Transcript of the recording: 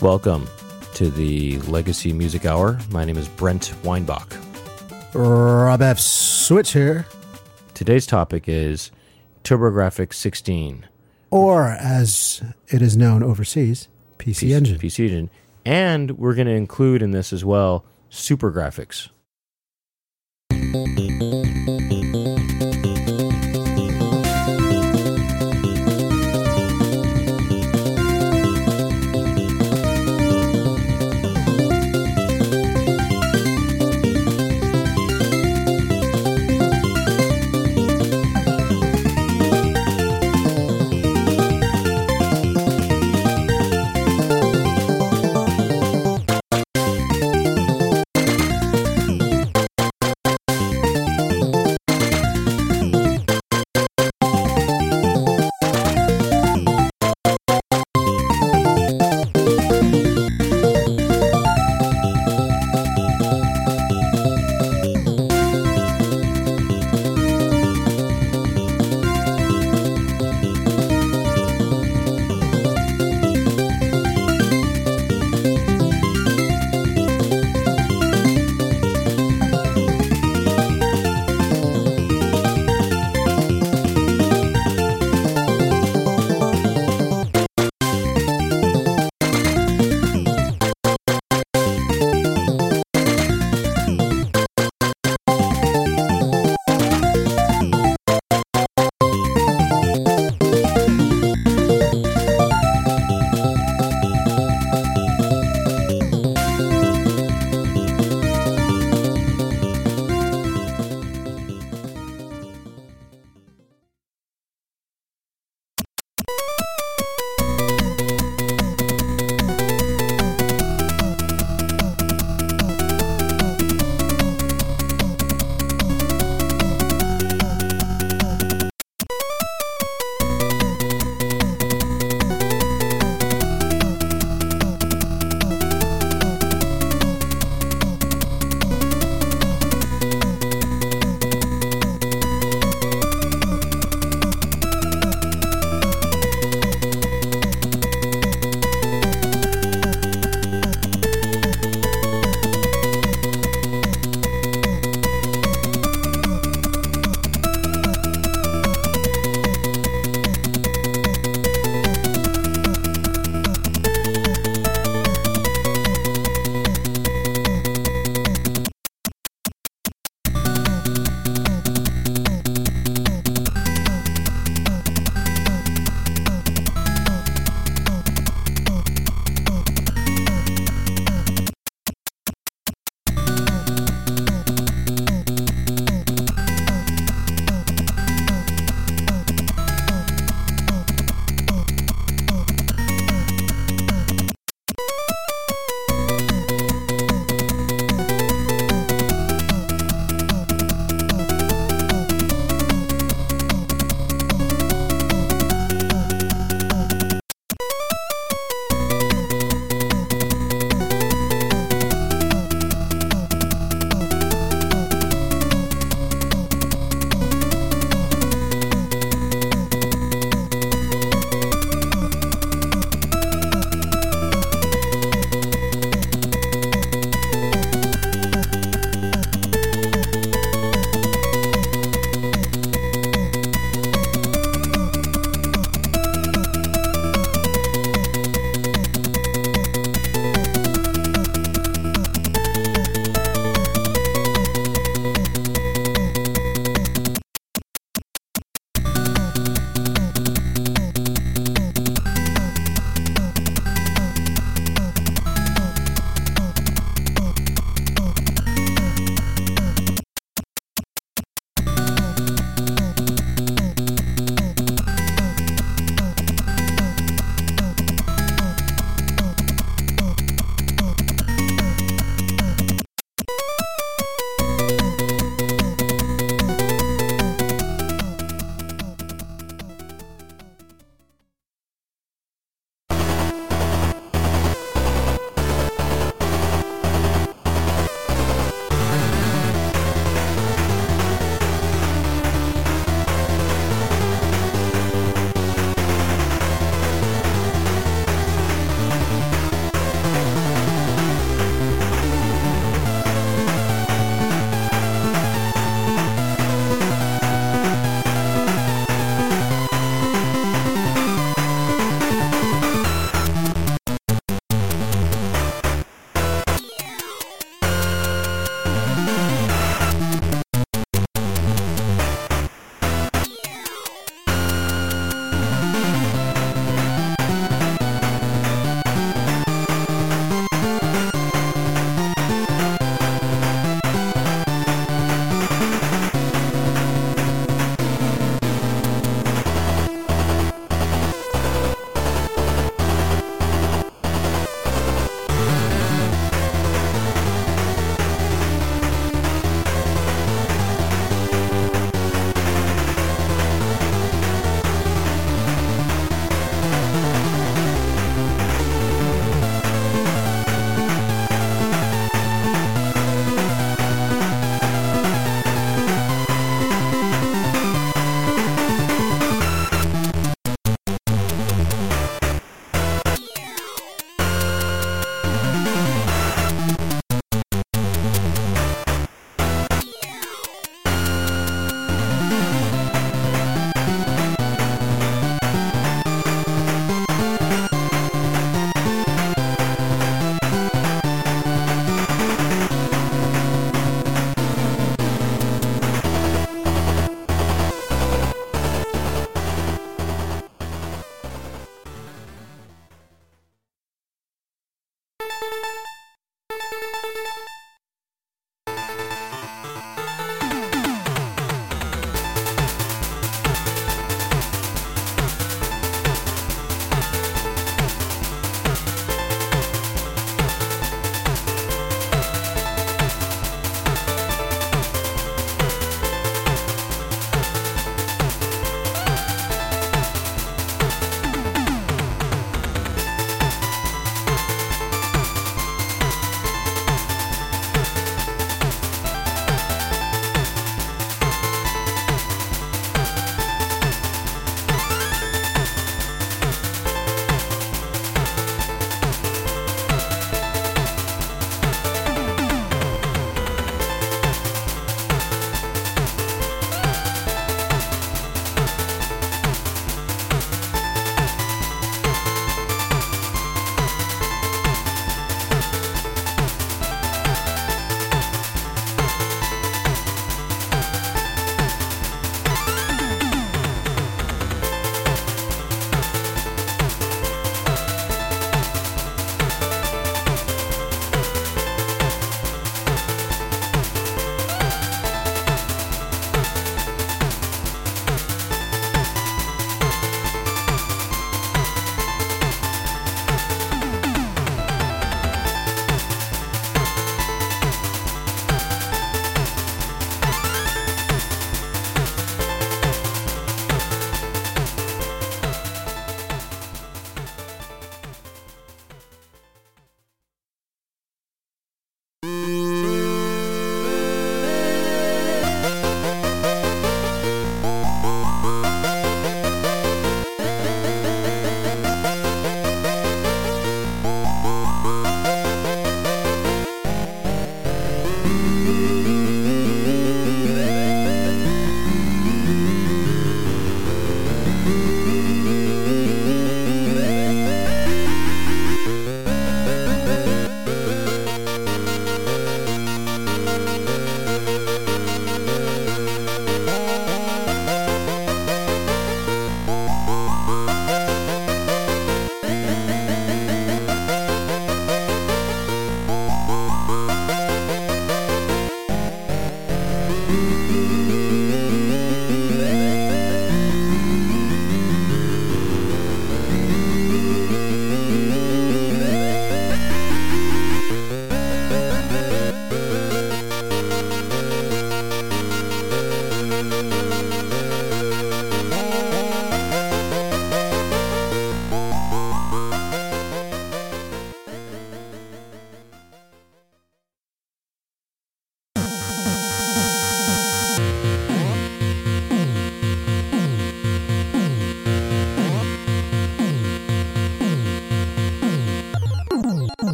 Welcome to the Legacy Music Hour. My name is Brent Weinbach. Rob F. Switch here. Today's topic is TurboGrafx 16. Or, as it is known overseas, PC, Engine. PC Engine. And we're going to include in this as well SuperGrafx.